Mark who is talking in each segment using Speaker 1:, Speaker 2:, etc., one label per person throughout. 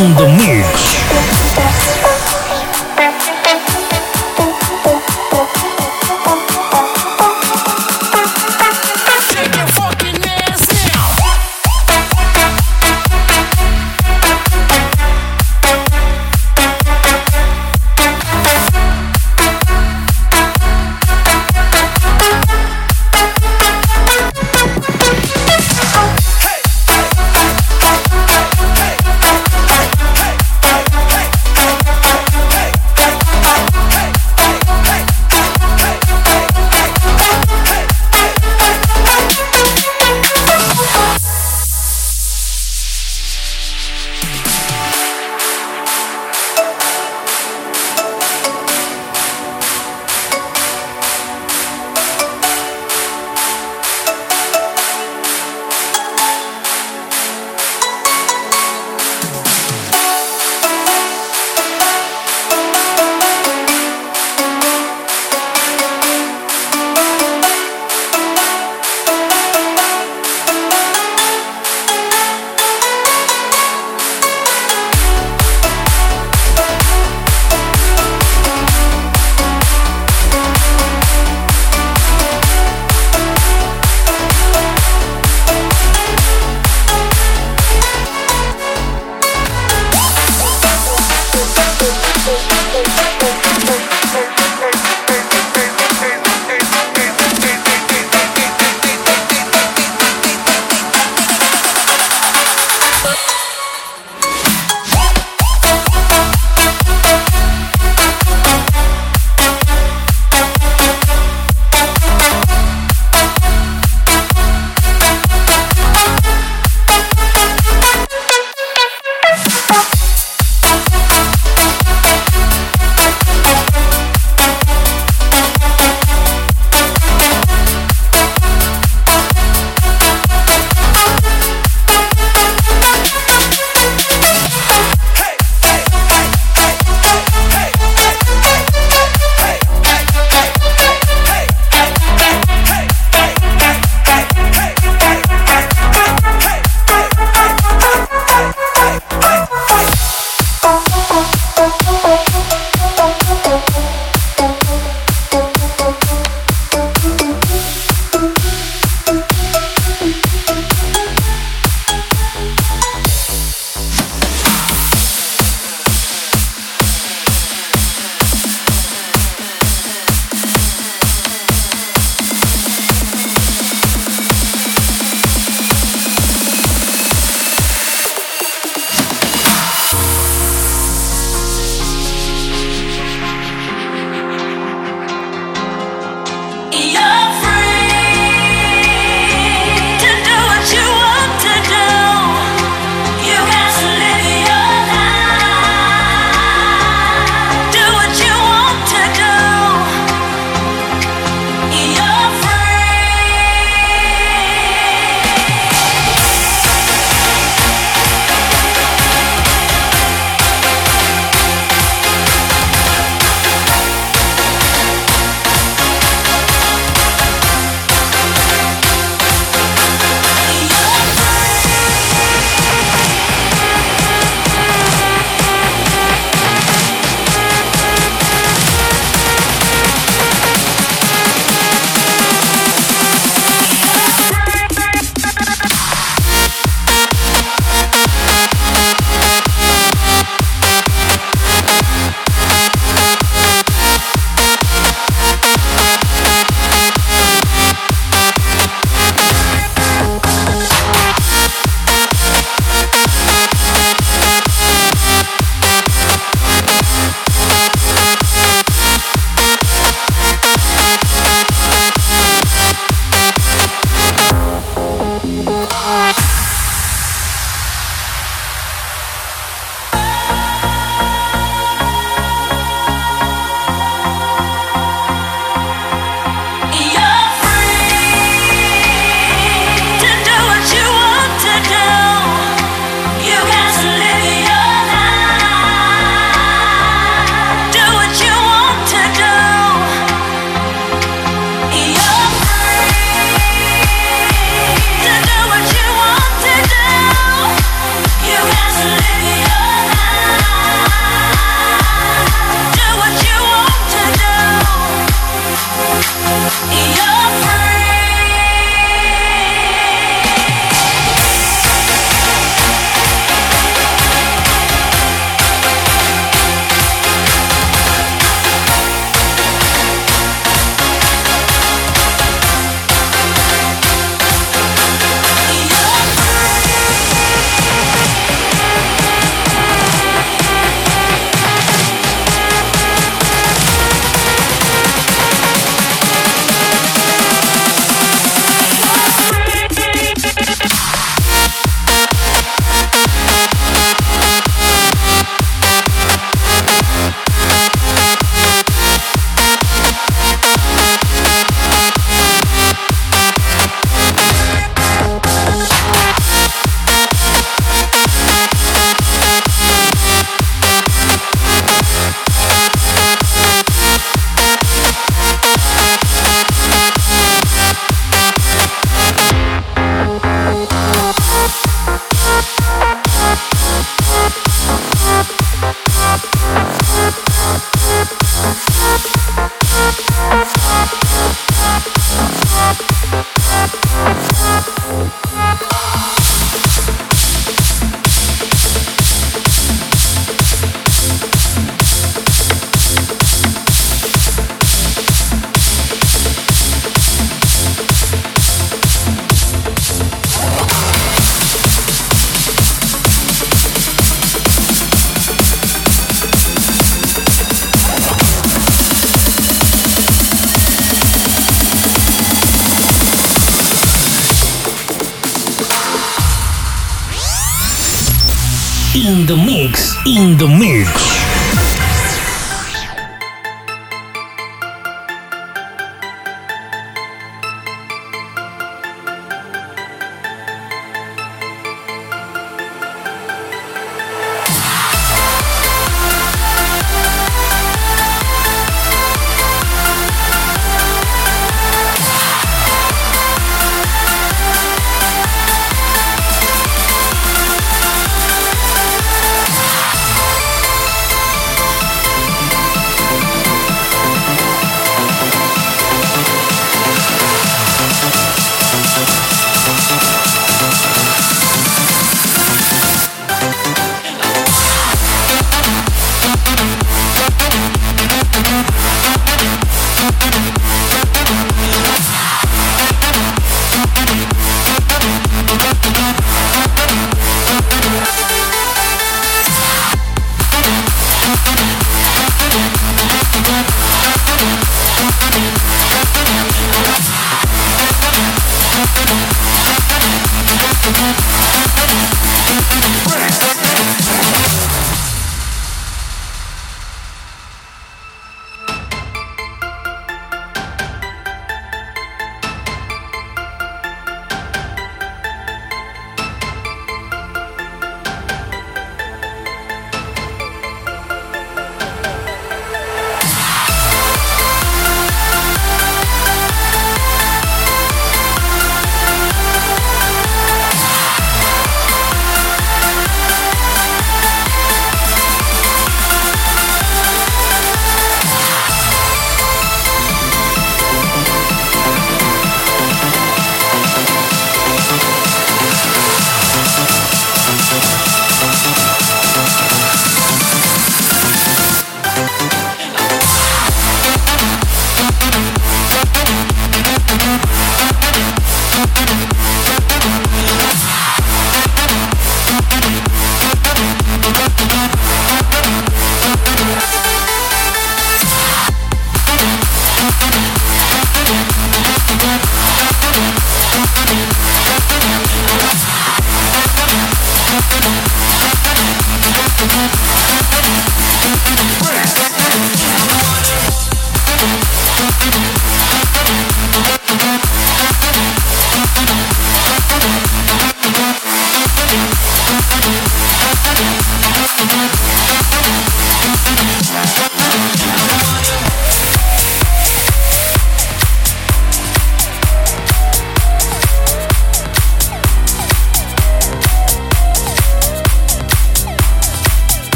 Speaker 1: In the.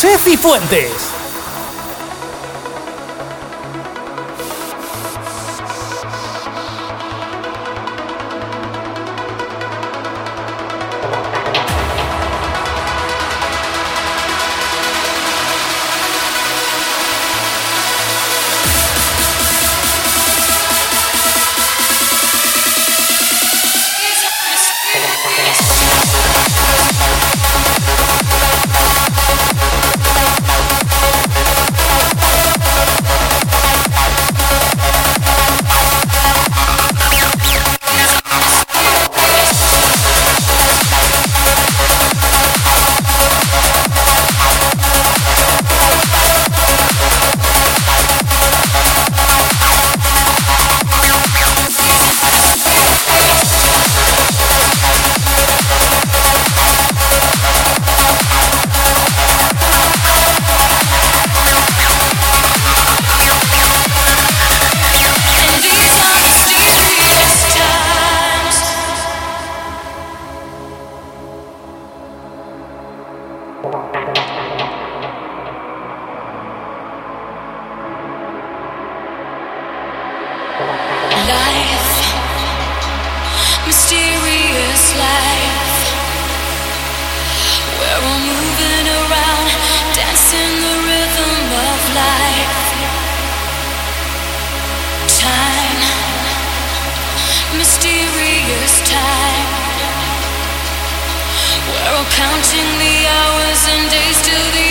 Speaker 2: José Fuentes. We're all counting the hours and days till the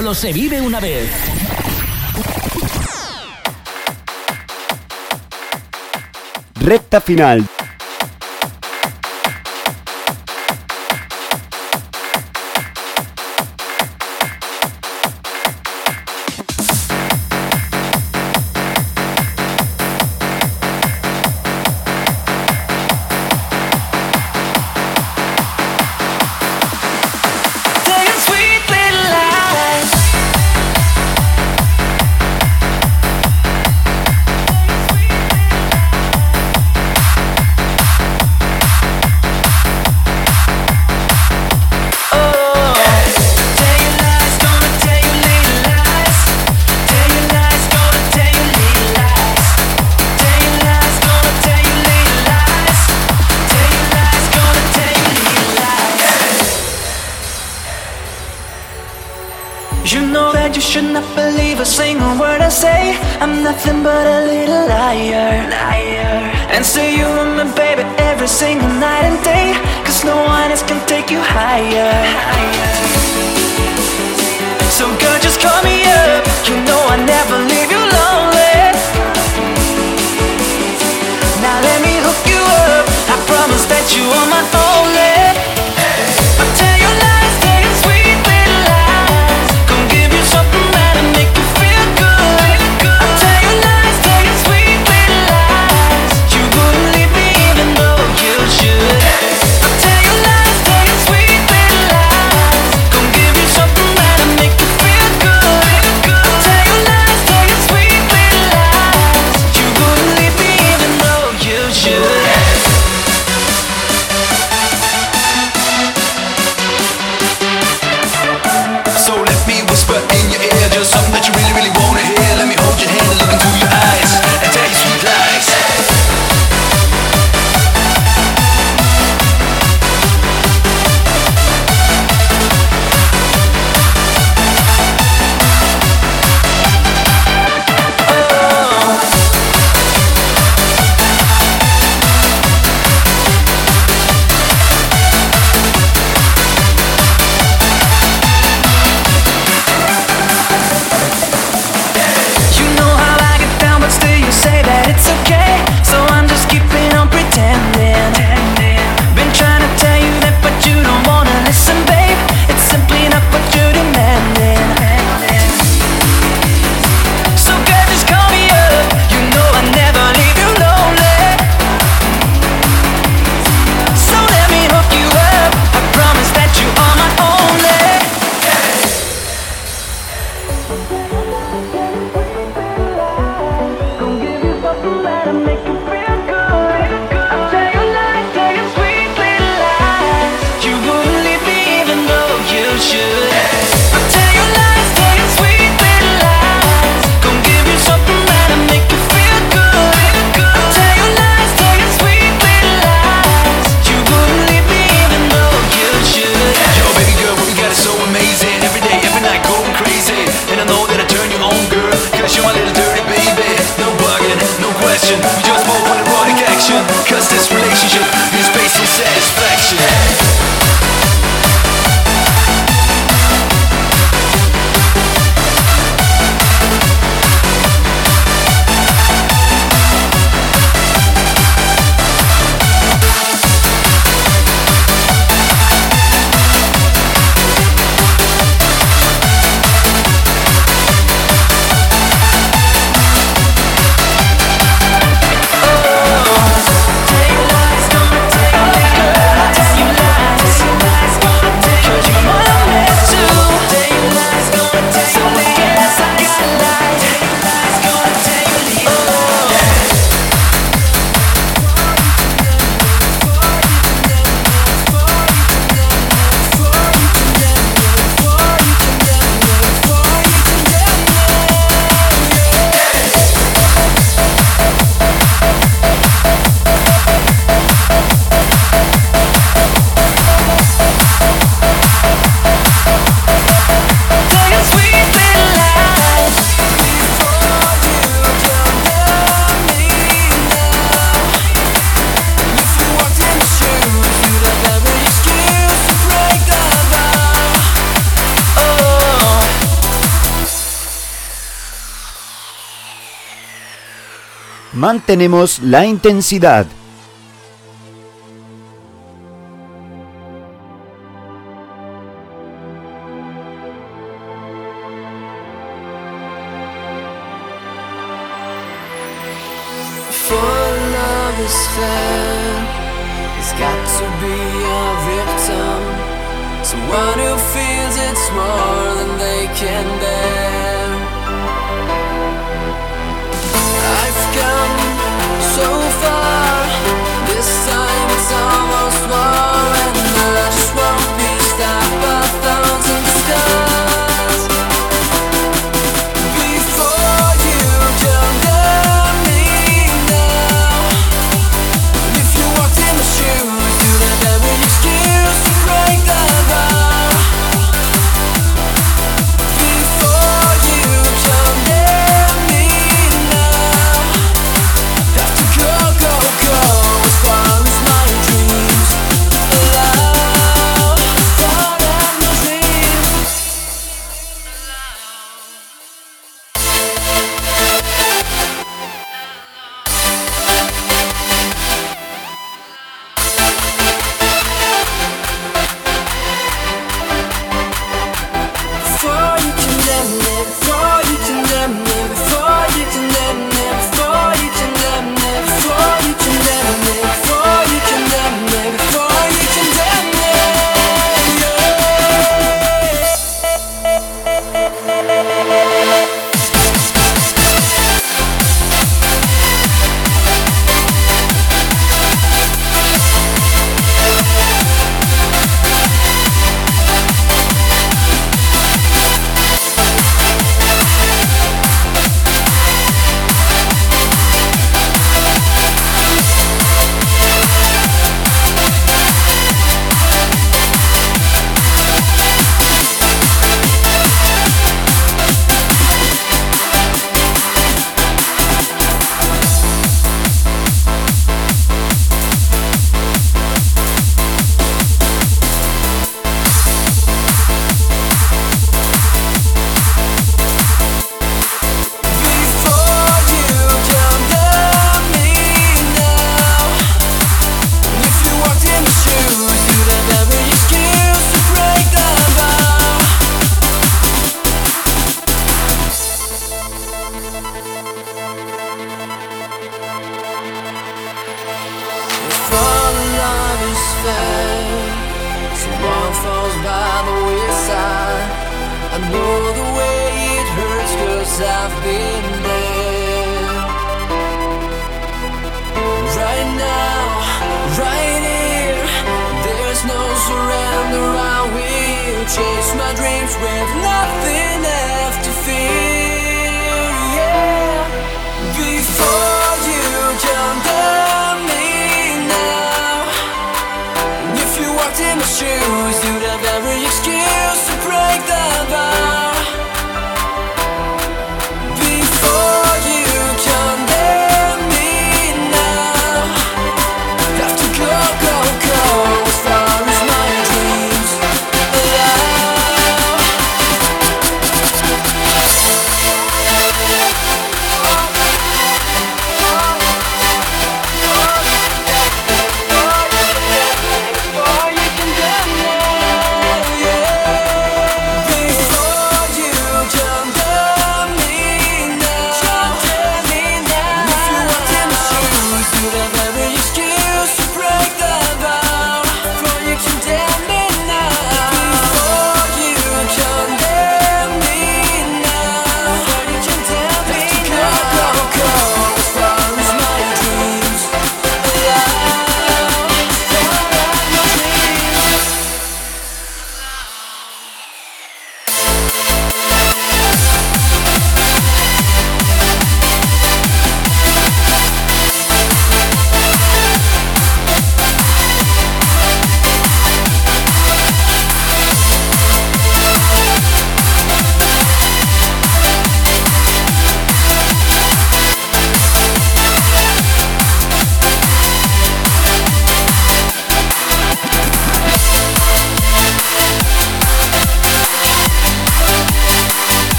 Speaker 1: Solo se vive una vez.
Speaker 3: Recta final. Mantenemos la intensidad.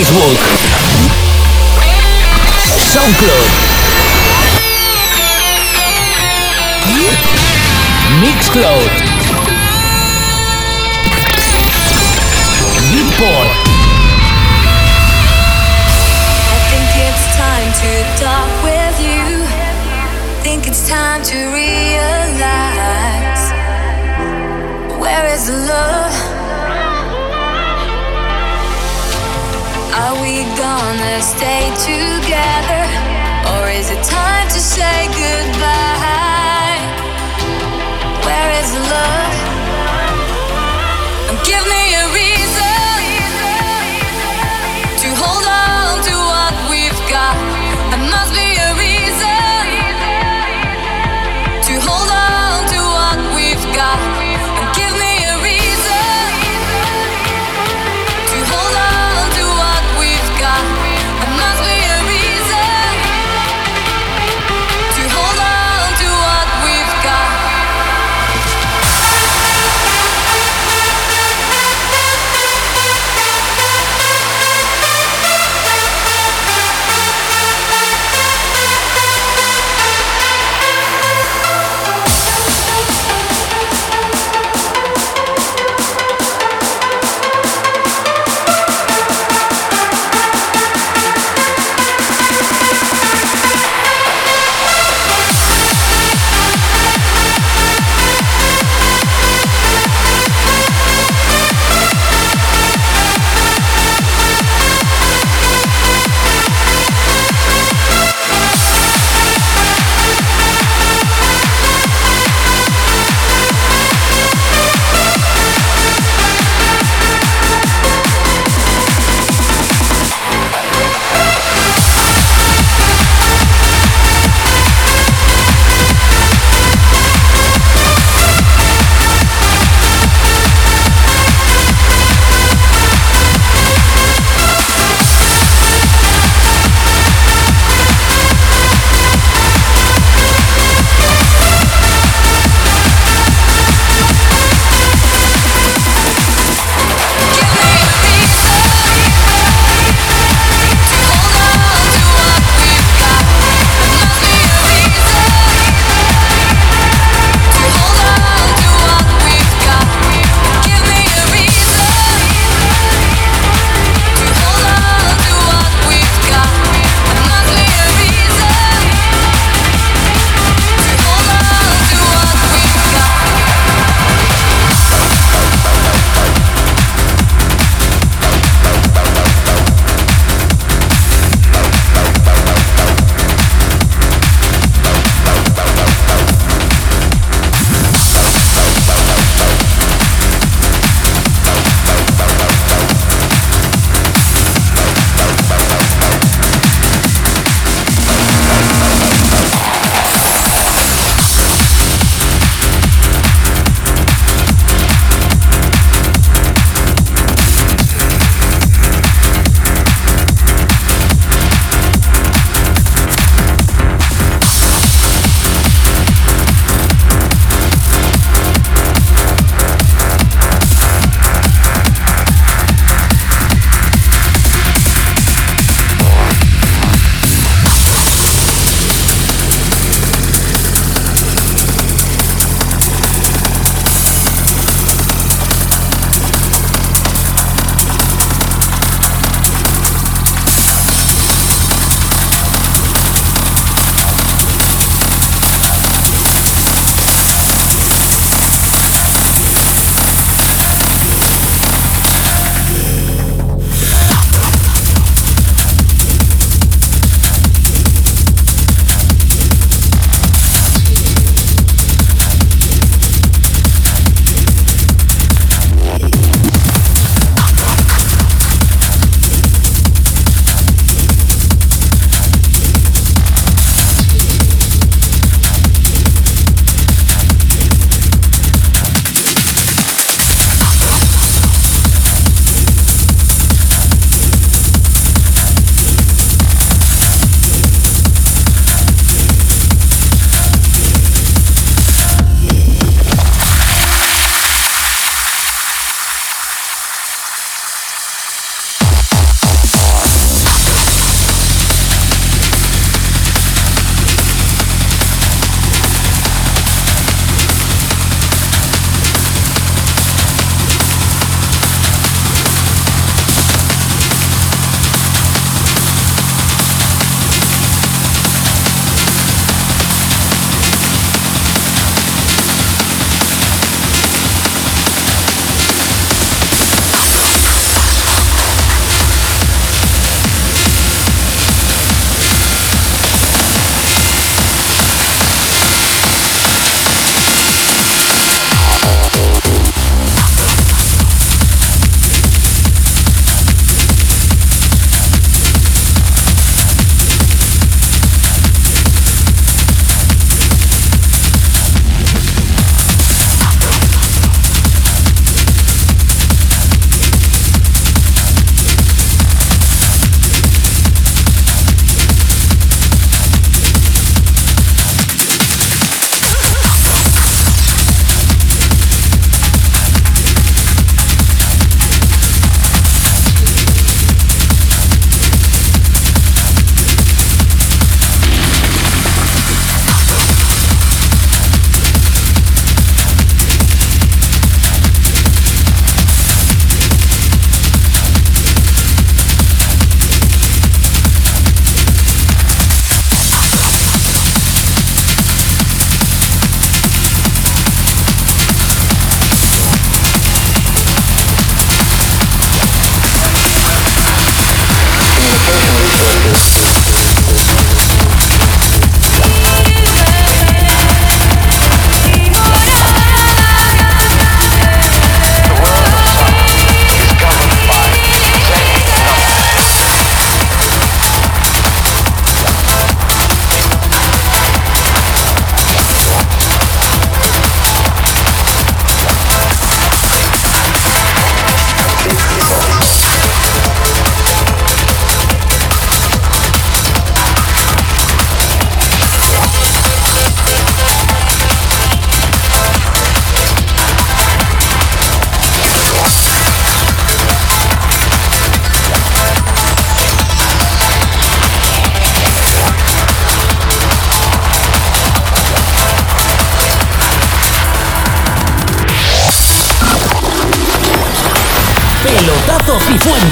Speaker 1: Facebook, SoundCloud, Mixcloud, Beatport.
Speaker 4: I think it's time to talk with you. Think it's time to realize where is the love? Gonna stay together? Or is it time to say goodbye? Where is the love?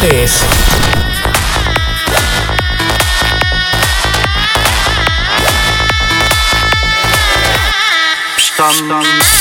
Speaker 5: World of